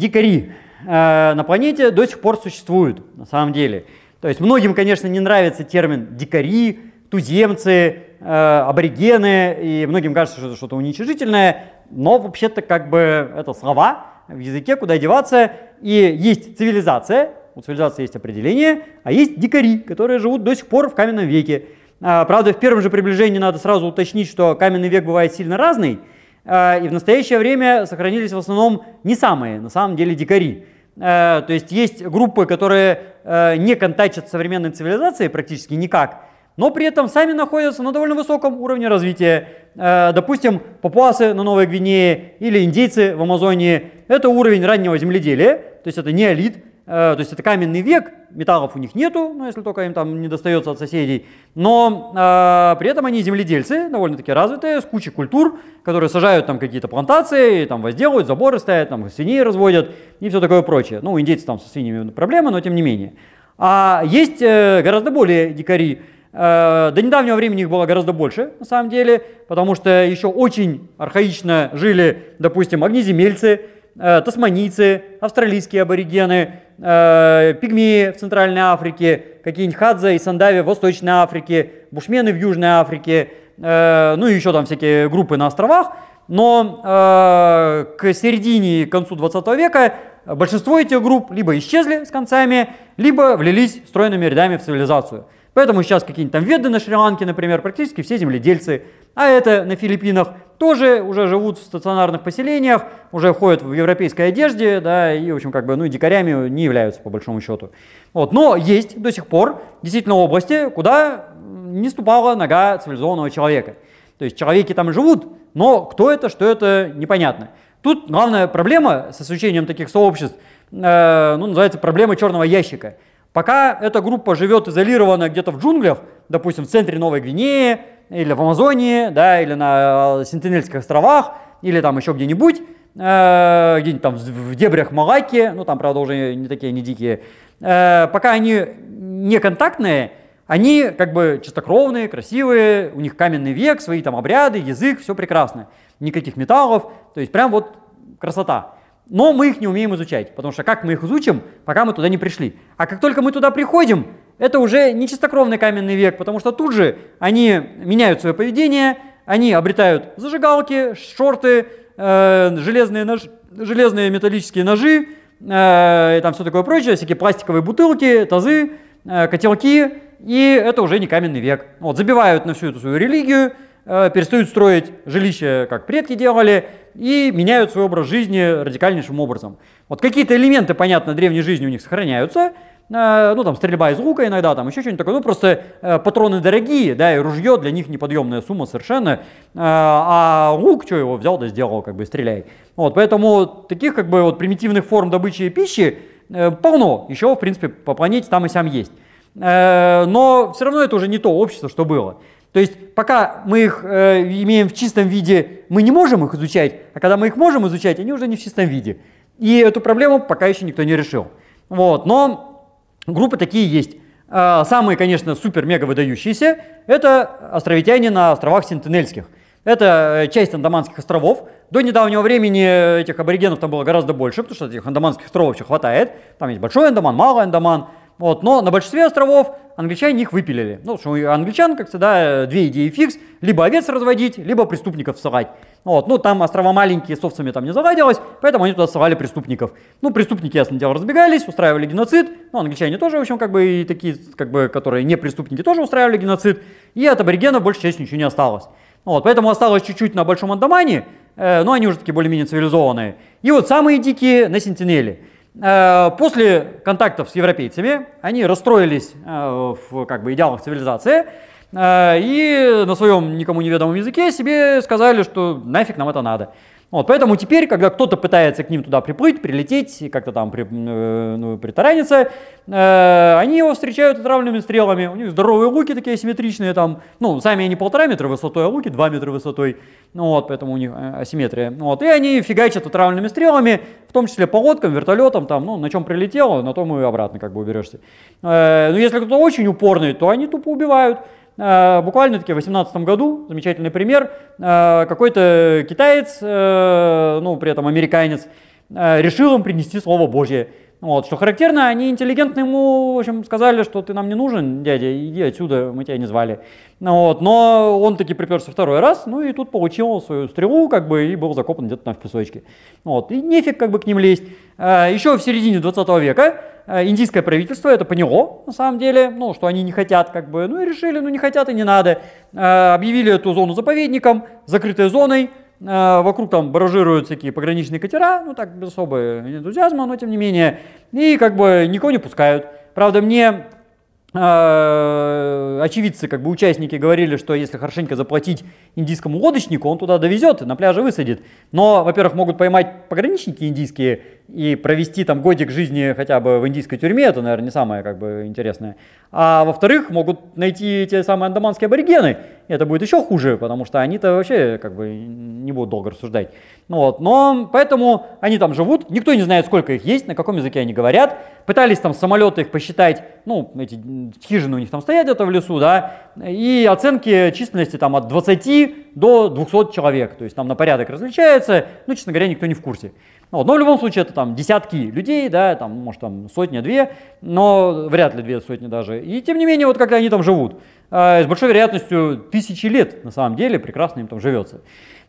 дикари э, на планете до сих пор существуют, на самом деле. То есть многим, конечно, не нравится термин дикари, туземцы, э, аборигены, и многим кажется, что это что-то уничижительное, но вообще-то как бы это слова в языке, куда деваться, и есть цивилизация, у цивилизации есть определение, а есть дикари, которые живут до сих пор в каменном веке. А, правда, в первом же приближении надо сразу уточнить, что каменный век бывает сильно разный, и в настоящее время сохранились в основном не самые, на самом деле, дикари. А, то есть есть группы, которые не контачат с современной цивилизацией практически никак, но при этом сами находятся на довольно высоком уровне развития. Допустим, папуасы на Новой Гвинее или индейцы в Амазонии – это уровень раннего земледелия, то есть это неолит, Э, то есть это каменный век, металлов у них нету, ну, если только им там не достается от соседей, но э, при этом они земледельцы, довольно-таки развитые, с кучей культур, которые сажают там какие-то плантации, там возделывают, заборы ставят, там свиней разводят и все такое прочее. Ну, у индейцев там со свиньями проблемы, но тем не менее. А есть э, гораздо более дикари, э, до недавнего времени их было гораздо больше, на самом деле, потому что еще очень архаично жили, допустим, огнеземельцы, тасманийцы, австралийские аборигены, э, пигмеи в Центральной Африке, какие-нибудь хадза и сандави в Восточной Африке, бушмены в Южной Африке, э, ну и еще там всякие группы на островах. Но э, к середине и концу 20 века большинство этих групп либо исчезли с концами, либо влились стройными рядами в цивилизацию. Поэтому сейчас какие-нибудь там веды на Шри-Ланке, например, практически все земледельцы, а это на Филиппинах тоже уже живут в стационарных поселениях, уже ходят в европейской одежде, да, и, в общем, как бы, ну, и дикарями не являются, по большому счету. Вот. Но есть до сих пор действительно области, куда не ступала нога цивилизованного человека. То есть человеки там живут, но кто это, что это, непонятно. Тут главная проблема с изучением таких сообществ, э, ну, называется проблема черного ящика – Пока эта группа живет изолированно где-то в джунглях, допустим, в центре Новой Гвинеи, или в Амазонии, да, или на Сентинельских островах, или там еще где-нибудь, э, где-нибудь там в дебрях Малайки, ну там, правда, уже не такие, не дикие, э, пока они не контактные, они как бы чистокровные, красивые, у них каменный век, свои там обряды, язык, все прекрасно. Никаких металлов, то есть прям вот красота но мы их не умеем изучать, потому что как мы их изучим, пока мы туда не пришли. А как только мы туда приходим, это уже не чистокровный каменный век, потому что тут же они меняют свое поведение, они обретают зажигалки, шорты, э, железные, нож, железные металлические ножи, э, и там все такое прочее, всякие пластиковые бутылки, тазы, э, котелки, и это уже не каменный век. Вот, забивают на всю эту свою религию, э, перестают строить жилища, как предки делали, и меняют свой образ жизни радикальнейшим образом. Вот какие-то элементы, понятно, древней жизни у них сохраняются, ну там стрельба из лука иногда, там еще что-нибудь такое, ну просто э, патроны дорогие, да, и ружье для них неподъемная сумма совершенно, э, а лук, что его взял да сделал, как бы стреляй. Вот, поэтому таких как бы вот примитивных форм добычи пищи полно, еще в принципе по планете там и сам есть. Но все равно это уже не то общество, что было. То есть пока мы их э, имеем в чистом виде, мы не можем их изучать, а когда мы их можем изучать, они уже не в чистом виде. И эту проблему пока еще никто не решил. Вот. Но группы такие есть. Э, самые, конечно, супер-мега выдающиеся – это островитяне на островах Сентинельских. Это э, часть Андаманских островов. До недавнего времени этих аборигенов там было гораздо больше, потому что этих Андаманских островов еще хватает. Там есть большой Андаман, малый Андаман – вот, но на большинстве островов англичане их выпилили. Ну, что у англичан, как всегда, две идеи фикс. Либо овец разводить, либо преступников ссылать. Вот, ну, там острова маленькие, с овцами там не заладилось, поэтому они туда ссылали преступников. Ну, преступники, ясно дело, разбегались, устраивали геноцид. Ну, англичане тоже, в общем, как бы и такие, как бы, которые не преступники, тоже устраивали геноцид. И от аборигенов больше части ничего не осталось. Вот, поэтому осталось чуть-чуть на Большом Андамане, э, но они уже такие более-менее цивилизованные. И вот самые дикие на Сентинеле. Э, после контактов с европейцами они расстроились э, в как бы, идеалах цивилизации э, и на своем никому неведомом языке себе сказали, что нафиг нам это надо. Вот, поэтому теперь, когда кто-то пытается к ним туда приплыть, прилететь, как-то там при, э, ну, притараниться, э, они его встречают отравленными стрелами. У них здоровые луки такие асимметричные, там, ну, сами они полтора метра высотой, а луки два метра высотой. Ну, вот, поэтому у них э, асимметрия. Вот, и они фигачат отравленными стрелами, в том числе по лодкам, вертолетам, там, ну, на чем прилетело, на том и обратно как бы уберешься. Э, но если кто-то очень упорный, то они тупо убивают. Э, буквально-таки в 2018 году, замечательный пример, э, какой-то китаец, э, ну, при этом американец, решил им принести Слово Божье. Вот, что характерно, они интеллигентно ему, в общем, сказали, что ты нам не нужен, дядя, иди отсюда, мы тебя не звали. Ну вот, но он таки приперся второй раз, ну и тут получил свою стрелу, как бы, и был закопан где-то там в песочке. Вот, и нефиг как бы к ним лезть. А, еще в середине 20 века а, индийское правительство это поняло, на самом деле, ну, что они не хотят, как бы, ну и решили, ну не хотят и не надо. А, объявили эту зону заповедником, закрытой зоной, вокруг там баражируют всякие пограничные катера, ну так без особого энтузиазма, но тем не менее, и как бы никого не пускают. Правда, мне э, очевидцы, как бы участники говорили, что если хорошенько заплатить индийскому лодочнику, он туда довезет на пляже высадит. Но, во-первых, могут поймать пограничники индийские и провести там годик жизни хотя бы в индийской тюрьме, это, наверное, не самое как бы интересное. А во-вторых, могут найти те самые андаманские аборигены, и это будет еще хуже, потому что они-то вообще как бы не будут долго рассуждать. Ну вот, но поэтому они там живут, никто не знает, сколько их есть, на каком языке они говорят. Пытались там самолеты их посчитать, ну, эти хижины у них там стоят где-то в лесу, да, и оценки численности там от 20 до 200 человек, то есть там на порядок различается, ну, честно говоря, никто не в курсе. Вот. Но в любом случае это там десятки людей, да, там, может там сотня-две, но вряд ли две сотни даже. И тем не менее, вот как они там живут, э, с большой вероятностью тысячи лет на самом деле прекрасно им там живется.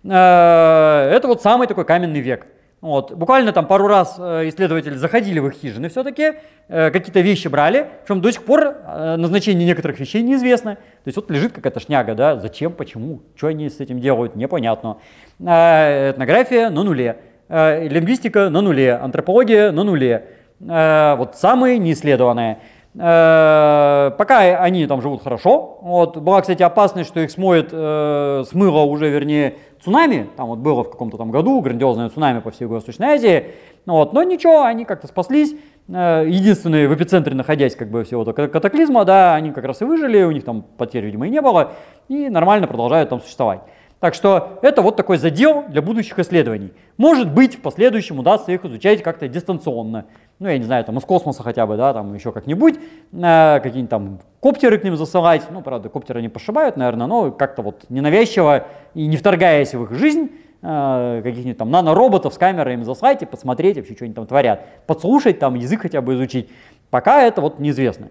Э, это вот самый такой каменный век. Вот. Буквально там пару раз э, исследователи заходили в их хижины все-таки, э, какие-то вещи брали, причем до сих пор э, назначение некоторых вещей неизвестно. То есть вот лежит какая-то шняга, да, зачем, почему, что они с этим делают, непонятно. Э, этнография на нуле. Э, лингвистика на нуле, антропология на нуле. Э, вот самые неисследованные. Э, пока они там живут хорошо. Вот. Была, кстати, опасность, что их смоет, смыло уже, вернее, цунами. Там вот было в каком-то там году грандиозное цунами по всей Юго-Восточной Азии. Вот. Но ничего, они как-то спаслись. Единственные в эпицентре находясь как бы всего этого катаклизма, да, они как раз и выжили, у них там потерь, видимо, и не было, и нормально продолжают там существовать. Так что это вот такой задел для будущих исследований. Может быть, в последующем удастся их изучать как-то дистанционно. Ну, я не знаю, там из космоса хотя бы, да, там еще как-нибудь, э, какие-нибудь там коптеры к ним засылать. Ну, правда, коптеры не пошибают, наверное, но как-то вот ненавязчиво и не вторгаясь в их жизнь, э, каких-нибудь там нанороботов с камерами заслать и посмотреть вообще, что они там творят. Подслушать, там язык хотя бы изучить. Пока это вот неизвестно.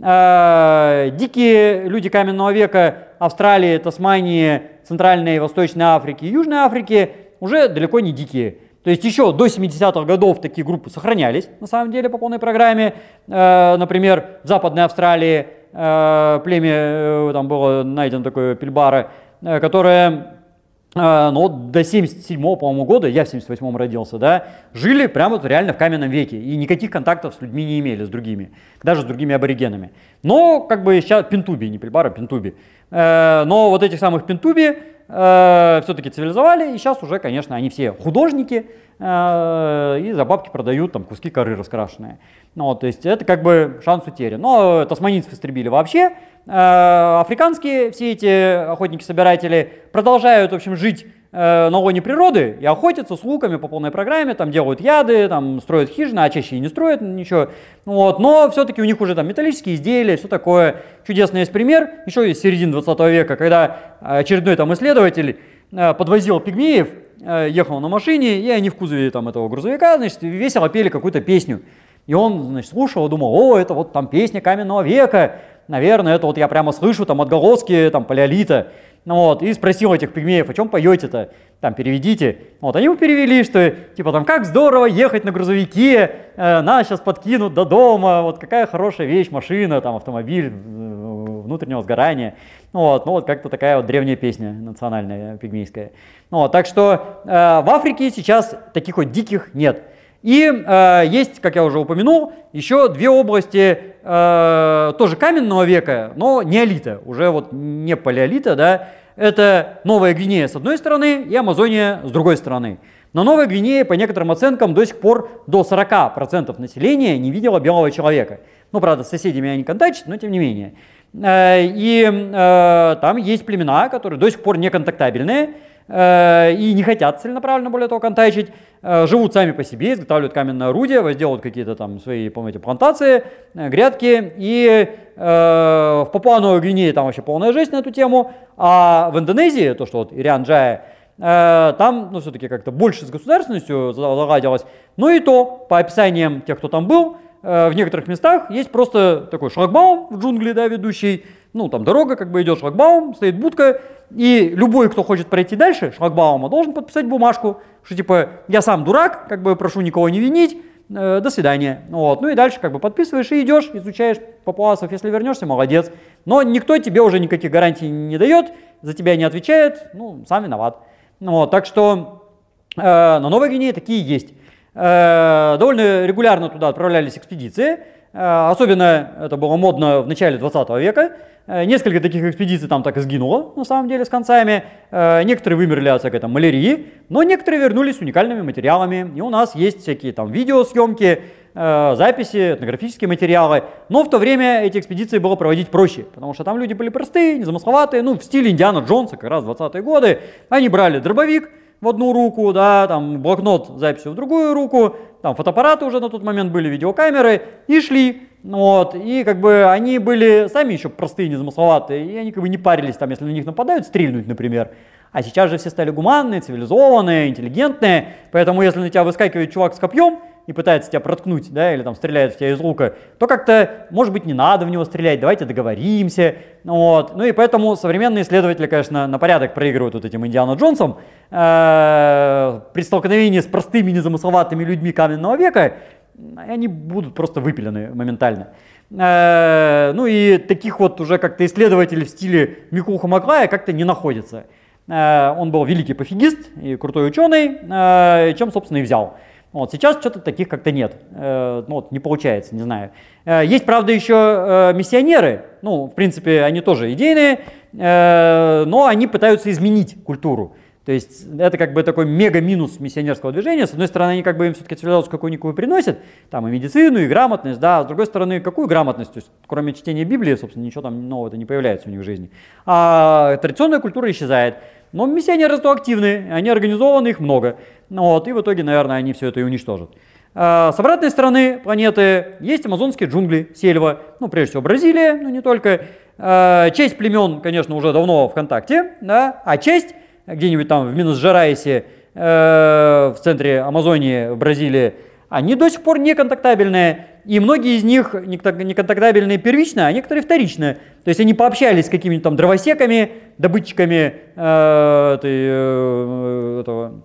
Э, дикие люди каменного века Австралии, Тасмании, Центральной и Восточной Африки и Южной Африки уже далеко не дикие. То есть еще до 70-х годов такие группы сохранялись, на самом деле, по полной программе. Э, например, в Западной Австралии э, племя, там было найдено такое пельбара, которое но ну, до 77 по-моему, года, я в 78-м родился, да, жили прямо вот реально в каменном веке и никаких контактов с людьми не имели, с другими, даже с другими аборигенами. Но как бы сейчас пентуби, не пельбара, пентуби. Э, но вот этих самых пентуби э, все-таки цивилизовали, и сейчас уже, конечно, они все художники, э, и за бабки продают там куски коры раскрашенные. Ну, вот, то есть это как бы шанс утерян. Но тасманийцев истребили вообще, африканские все эти охотники-собиратели продолжают, в общем, жить э, на лоне природы и охотятся с луками по полной программе, там делают яды, там строят хижины, а чаще и не строят ничего. Вот. Но все-таки у них уже там металлические изделия, все такое. Чудесный есть пример, еще из середины 20 века, когда очередной там исследователь э, подвозил пигмеев, ехал на машине, и они в кузове там этого грузовика, значит, весело пели какую-то песню. И он, значит, слушал думал, о, это вот там песня каменного века, наверное, это вот я прямо слышу там отголоски там палеолита. Ну вот, и спросил этих пигмеев, о чем поете-то, там, переведите. Вот, они ему перевели, что, типа, там, как здорово ехать на грузовике, э, нас сейчас подкинут до дома, вот, какая хорошая вещь, машина, там, автомобиль э, внутреннего сгорания. Вот, ну, вот, как-то такая вот древняя песня национальная, пигмейская. Ну, вот, так что э, в Африке сейчас таких вот диких нет. И э, есть, как я уже упомянул, еще две области э, тоже каменного века, но неолита, уже вот не палеолита, да. Это Новая Гвинея с одной стороны и Амазония с другой стороны. Но Новая Гвинея, по некоторым оценкам, до сих пор до 40% населения не видела белого человека. Ну, правда, с соседями они контактят, но тем не менее. Э, и э, там есть племена, которые до сих пор не контактабельные, и не хотят целенаправленно, более того, контачить, э, живут сами по себе, изготавливают каменное орудие, возделывают какие-то там свои, помните, плантации, э, грядки, и в Папуа-Новой Гвинее там вообще полная жесть на эту тему, а в Индонезии, то, что вот Ириан Джая, Э, там, ну, все-таки как-то больше с государственностью заладилось. Ну и то, по описаниям тех, кто там был, э, в некоторых местах есть просто такой шлагбаум в джунгли, да, ведущий, ну, там дорога, как бы идет шлагбаум, стоит будка, и любой, кто хочет пройти дальше шлагбаума, должен подписать бумажку, что типа я сам дурак, как бы прошу никого не винить, э, до свидания. Вот. Ну и дальше как бы подписываешь и идешь, изучаешь папуасов, если вернешься, молодец. Но никто тебе уже никаких гарантий не дает, за тебя не отвечает, ну, сам виноват. Вот, так что э, на Новой Гвинее такие есть. Э, довольно регулярно туда отправлялись экспедиции, особенно это было модно в начале 20 века. Э, несколько таких экспедиций там так и сгинуло, на самом деле, с концами. Э, некоторые вымерли от всякой там малярии, но некоторые вернулись с уникальными материалами. И у нас есть всякие там видеосъемки, э, записи, этнографические материалы. Но в то время эти экспедиции было проводить проще, потому что там люди были простые, незамысловатые, ну, в стиле Индиана Джонса, как раз 20-е годы. Они брали дробовик, в одну руку, да, там блокнот с в другую руку, там фотоаппараты уже на тот момент были, видеокамеры, и шли. Вот, и как бы они были сами еще простые, незамысловатые, и они как бы не парились там, если на них нападают, стрельнуть, например. А сейчас же все стали гуманные, цивилизованные, интеллигентные, поэтому если на тебя выскакивает чувак с копьем, и пытается тебя проткнуть, да, или там стреляет в тебя из лука, то как-то, может быть, не надо в него стрелять, давайте договоримся. Вот. Ну и поэтому современные исследователи, конечно, на порядок проигрывают вот этим Индиана Джонсом. Э, при столкновении с простыми незамысловатыми людьми каменного века они будут просто выпилены моментально. Э, ну и таких вот уже как-то исследователей в стиле Микуха Маклая как-то не находится. Э, он был великий пофигист и крутой ученый, чем, собственно, и взял. Вот, сейчас что-то таких как-то нет. Э, ну, вот, не получается, не знаю. Э, есть, правда, еще э, миссионеры. Ну, в принципе, они тоже идейные, э, но они пытаются изменить культуру. То есть это как бы такой мега-минус миссионерского движения. С одной стороны, они как бы им все-таки цивилизацию какую-никакую приносят, там и медицину, и грамотность, да, а с другой стороны, какую грамотность? То есть кроме чтения Библии, собственно, ничего там нового не появляется у них в жизни. А традиционная культура исчезает. Но миссионеры зато активны, они организованы, их много. Ну вот, и в итоге, наверное, они все это и уничтожат. А, с обратной стороны планеты есть амазонские джунгли, сельва, ну, прежде всего, Бразилия, но не только. А, часть племен, конечно, уже давно в контакте, да, а часть где-нибудь там в Минус-Жерайсе, э, в центре Амазонии, в Бразилии, они до сих пор не контактабельные, и многие из них не контактабельные первично, а некоторые вторично. То есть они пообщались с какими-то там дровосеками, добытчиками э, э, этого,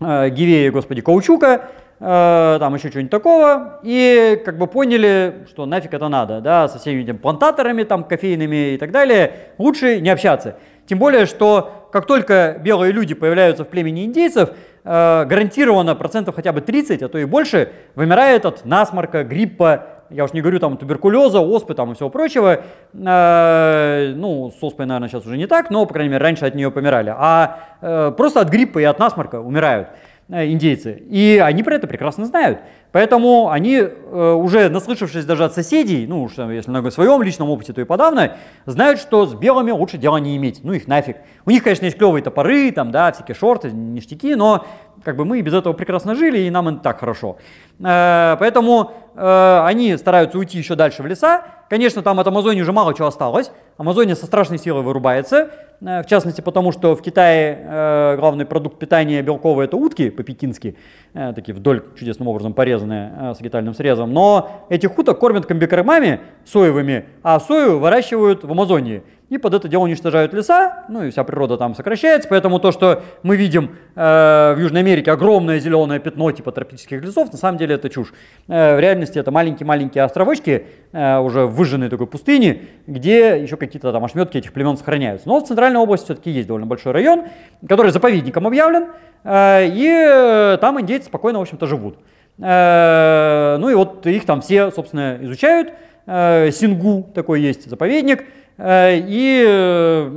э, гивея, господи, каучука, э, там еще что-нибудь такого, и как бы поняли, что нафиг это надо, да, со всеми этими плантаторами там кофейными и так далее, лучше не общаться. Тем более, что как только белые люди появляются в племени индейцев, гарантированно процентов хотя бы 30, а то и больше, вымирает от насморка, гриппа, я уж не говорю там туберкулеза, оспы там и всего прочего. Э, ну, с оспой, наверное, сейчас уже не так, но, по крайней мере, раньше от нее помирали. А э, просто от гриппа и от насморка умирают. Э, индейцы. И они про это прекрасно знают. Поэтому они, э, уже наслышавшись даже от соседей, ну уж если на своем личном опыте, то и подавно, знают, что с белыми лучше дела не иметь. Ну их нафиг. У них, конечно, есть клевые топоры, там, да, всякие шорты, ништяки, но как бы мы без этого прекрасно жили, и нам это так хорошо. Э, поэтому они стараются уйти еще дальше в леса. Конечно, там от Амазонии уже мало чего осталось. Амазония со страшной силой вырубается. Э, в частности, потому что в Китае э, главный продукт питания белковый это утки по-пекински, э, такие вдоль чудесным образом порезанные э, с агитальным срезом. Но этих уток кормят комбикормами соевыми, а сою выращивают в Амазонии и под это дело уничтожают леса, ну и вся природа там сокращается, поэтому то, что мы видим э, в Южной Америке огромное зеленое пятно типа тропических лесов, на самом деле это чушь. Э, в реальности это маленькие-маленькие островочки, э, уже в выжженной такой пустыне, где еще какие-то там ошметки этих племен сохраняются. Но в центральной области все-таки есть довольно большой район, который заповедником объявлен, э, и там индейцы спокойно, в общем-то, живут. Э, ну и вот их там все, собственно, изучают. Э, Сингу такой есть заповедник, Э, и э,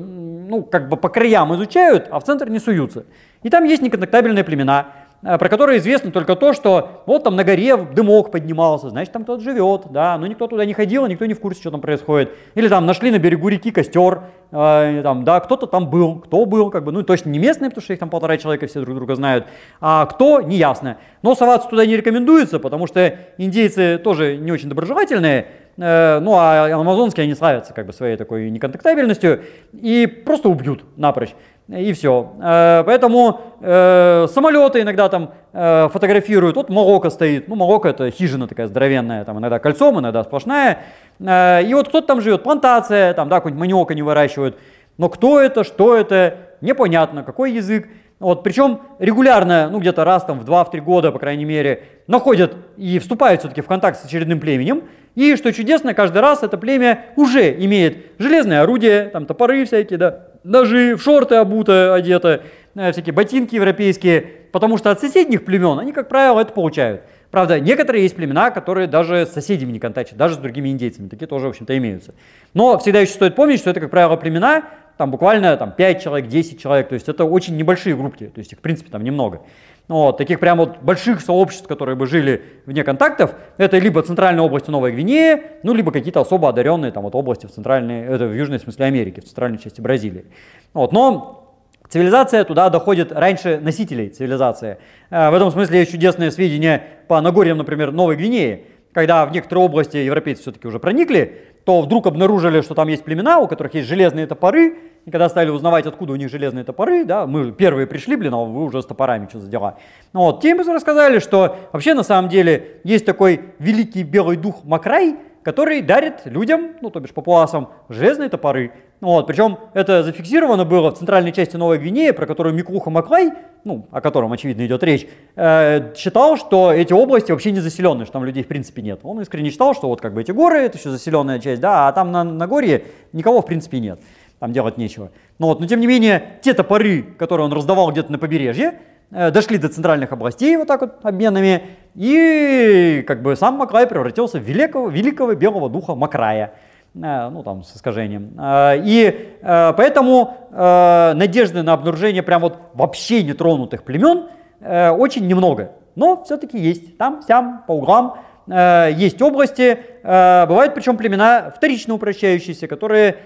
ну, как бы по краям изучают, а в центр не суются. И там есть неконтактабельные племена, э, про которые известно только то, что вот там на горе дымок поднимался, значит там кто-то живет, да, но никто туда не ходил, никто не в курсе, что там происходит. Или там нашли на берегу реки костер, э, там, да, кто-то там был, кто был, как бы, ну точно не местные, потому что их там полтора человека все друг друга знают, а кто, не ясно. Но соваться туда не рекомендуется, потому что индейцы тоже не очень доброжелательные, Э, ну а амазонские они славятся как бы своей такой неконтактабельностью и просто убьют напрочь. и все. Э, поэтому э, самолеты иногда там э, фотографируют. Вот Марокко стоит. Ну, Марокко это хижина такая здоровенная, там иногда кольцом, иногда сплошная. Э, и вот кто-то там живет, плантация, там, да, какой-нибудь маниок они выращивают. Но кто это, что это, непонятно, какой язык. Вот, причем регулярно, ну где-то раз там в 2-3 года, по крайней мере, находят и вступают все-таки в контакт с очередным племенем. И что чудесно, каждый раз это племя уже имеет железное орудие, там топоры всякие, да, ножи, в шорты обуто, одето, э, всякие ботинки европейские, потому что от соседних племен они, как правило, это получают. Правда, некоторые есть племена, которые даже с соседями не контактят, даже с другими индейцами. Такие тоже, в общем-то, имеются. Но всегда еще стоит помнить, что это, как правило, племена, там буквально там, 5 человек, 10 человек, то есть это очень небольшие группки, то есть их, в принципе, там немного. Вот, таких прям вот больших сообществ, которые бы жили вне контактов, это либо центральная область Новой Гвинеи, ну, либо какие-то особо одаренные там вот области в центральной, это в южной смысле Америки, в центральной части Бразилии. Вот, но цивилизация туда доходит раньше носителей цивилизации. Э, в этом смысле есть чудесные сведения по Нагорьям, например, Новой Гвинеи, когда в некоторые области европейцы все-таки уже проникли, то вдруг обнаружили, что там есть племена, у которых есть железные топоры, и когда стали узнавать, откуда у них железные топоры, да, мы первые пришли, блин, а вы уже с топорами, что за дела. Ну, вот, тем рассказали, что вообще на самом деле есть такой великий белый дух Макрай, который дарит людям, ну, то бишь папуасам, железные топоры. Вот, причем это зафиксировано было в центральной части Новой Гвинеи, про которую Микуха Маклай, ну, о котором, очевидно, идет речь, э, считал, что эти области вообще не заселенные, что там людей в принципе нет. Он искренне считал, что вот как бы эти горы, это еще заселенная часть, да, а там на, на горе никого в принципе нет, там делать нечего. Но, вот, но тем не менее, те топоры, которые он раздавал где-то на побережье, э, дошли до центральных областей вот так вот обменами, и как бы сам Макрай превратился в великого, великого белого духа Макрая. Э, ну там с искажением. Э, и поэтому надежды на обнаружение прям вот вообще нетронутых племен очень немного. Но все-таки есть. Там, сям, по углам есть области. Бывают причем племена вторично упрощающиеся, которые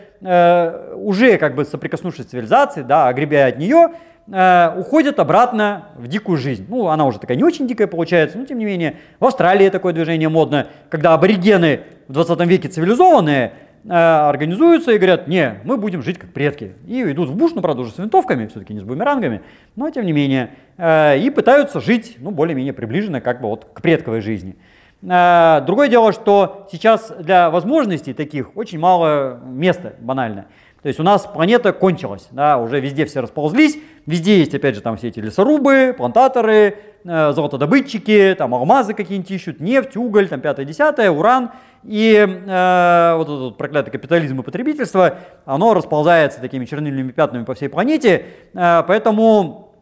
уже как бы соприкоснувшись с цивилизацией, да, огребя от нее, уходят обратно в дикую жизнь. Ну, она уже такая не очень дикая получается, но тем не менее. В Австралии такое движение модно, когда аборигены в 20 веке цивилизованные, э, организуются и говорят, не, мы будем жить как предки. И идут в буш, ну, правда, уже с винтовками, все-таки не с бумерангами, но тем не менее. Э, и пытаются жить, ну, более-менее приближенно как бы вот к предковой жизни. Э, другое дело, что сейчас для возможностей таких очень мало места, банально. То есть у нас планета кончилась, да, уже везде все расползлись, везде есть, опять же, там все эти лесорубы, плантаторы, э, золотодобытчики, там алмазы какие-нибудь ищут, нефть, уголь, там пятое-десятое, уран. И э, вот этот проклятый капитализм и потребительство, оно расползается такими чернильными пятнами по всей планете, э, поэтому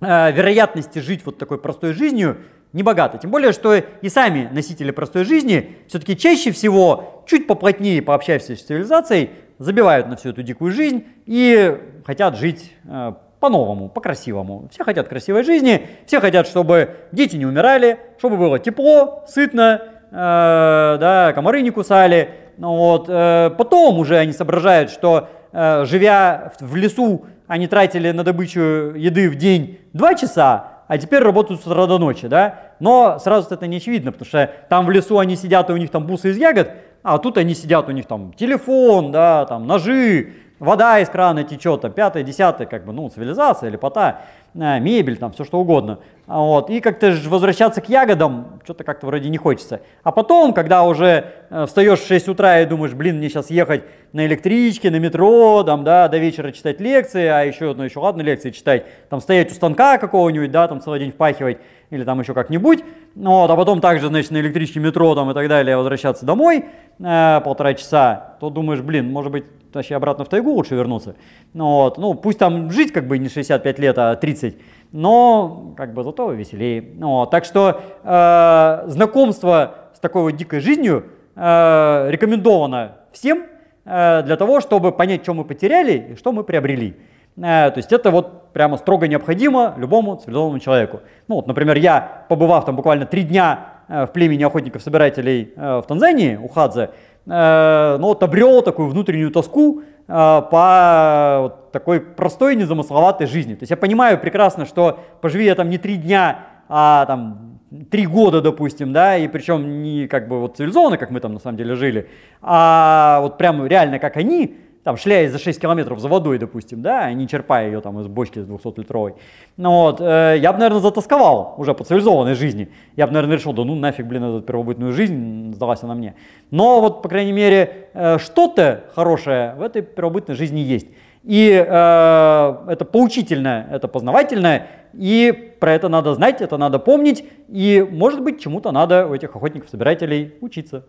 э, вероятности жить вот такой простой жизнью не богаты. Тем более, что и сами носители простой жизни все-таки чаще всего, чуть поплотнее пообщавшись с цивилизацией, забивают на всю эту дикую жизнь и хотят жить э, по-новому, по-красивому. Все хотят красивой жизни, все хотят, чтобы дети не умирали, чтобы было тепло, сытно, э, да, комары не кусали. Вот, э, потом уже они соображают, что э, живя в лесу, они тратили на добычу еды в день 2 часа, а теперь работают с утра до ночи, да? Но сразу это не очевидно, потому что там в лесу они сидят, и у них там бусы из ягод, а тут они сидят, у них там телефон, да, там ножи, вода из крана течет, там пятое, десятое, как бы, ну, цивилизация, лепота, э, мебель, там все что угодно. А вот. И как-то возвращаться к ягодам что-то как-то вроде не хочется. А потом, когда уже э, встаешь в 6 утра и думаешь, блин, мне сейчас ехать на электричке, на метро, там, да, до вечера читать лекции, а еще, ну, еще ладно лекции читать, там стоять у станка какого-нибудь, да, там целый день впахивать, или там еще как-нибудь, вот, а потом также, значит, на электричке, метро там и так далее возвращаться домой э, полтора часа, то думаешь, блин, может быть, вообще обратно в тайгу лучше вернуться. Ну, вот, ну, пусть там жить как бы не 65 лет, а 30, но как бы зато веселее. Ну, вот, так что э, знакомство с такой вот дикой жизнью э, рекомендовано всем э, для того, чтобы понять, что мы потеряли и что мы приобрели. Э, то есть это вот прямо строго необходимо любому цивилизованному человеку. Ну вот, например, я, побывав там буквально три дня э, в племени охотников-собирателей э, в Танзании, у Хадзе, ну вот обрел такую внутреннюю тоску по вот такой простой, незамысловатой жизни. То есть я понимаю прекрасно, что поживи я там не три дня, а там три года, допустим, да, и причем не как бы вот цивилизованно, как мы там на самом деле жили, а вот прям реально как они, там, шляясь за 6 километров за водой, допустим, да, не черпая ее там из бочки 200-литровой, ну, вот, э, я бы, наверное, затасковал уже по цивилизованной жизни. Я бы, наверное, решил, да ну нафиг, блин, эту первобытную жизнь, сдалась она мне. Но вот, по крайней мере, э, что-то хорошее в этой первобытной жизни есть. И э, это поучительное, это познавательное, и про это надо знать, это надо помнить, и, может быть, чему-то надо у этих охотников-собирателей учиться.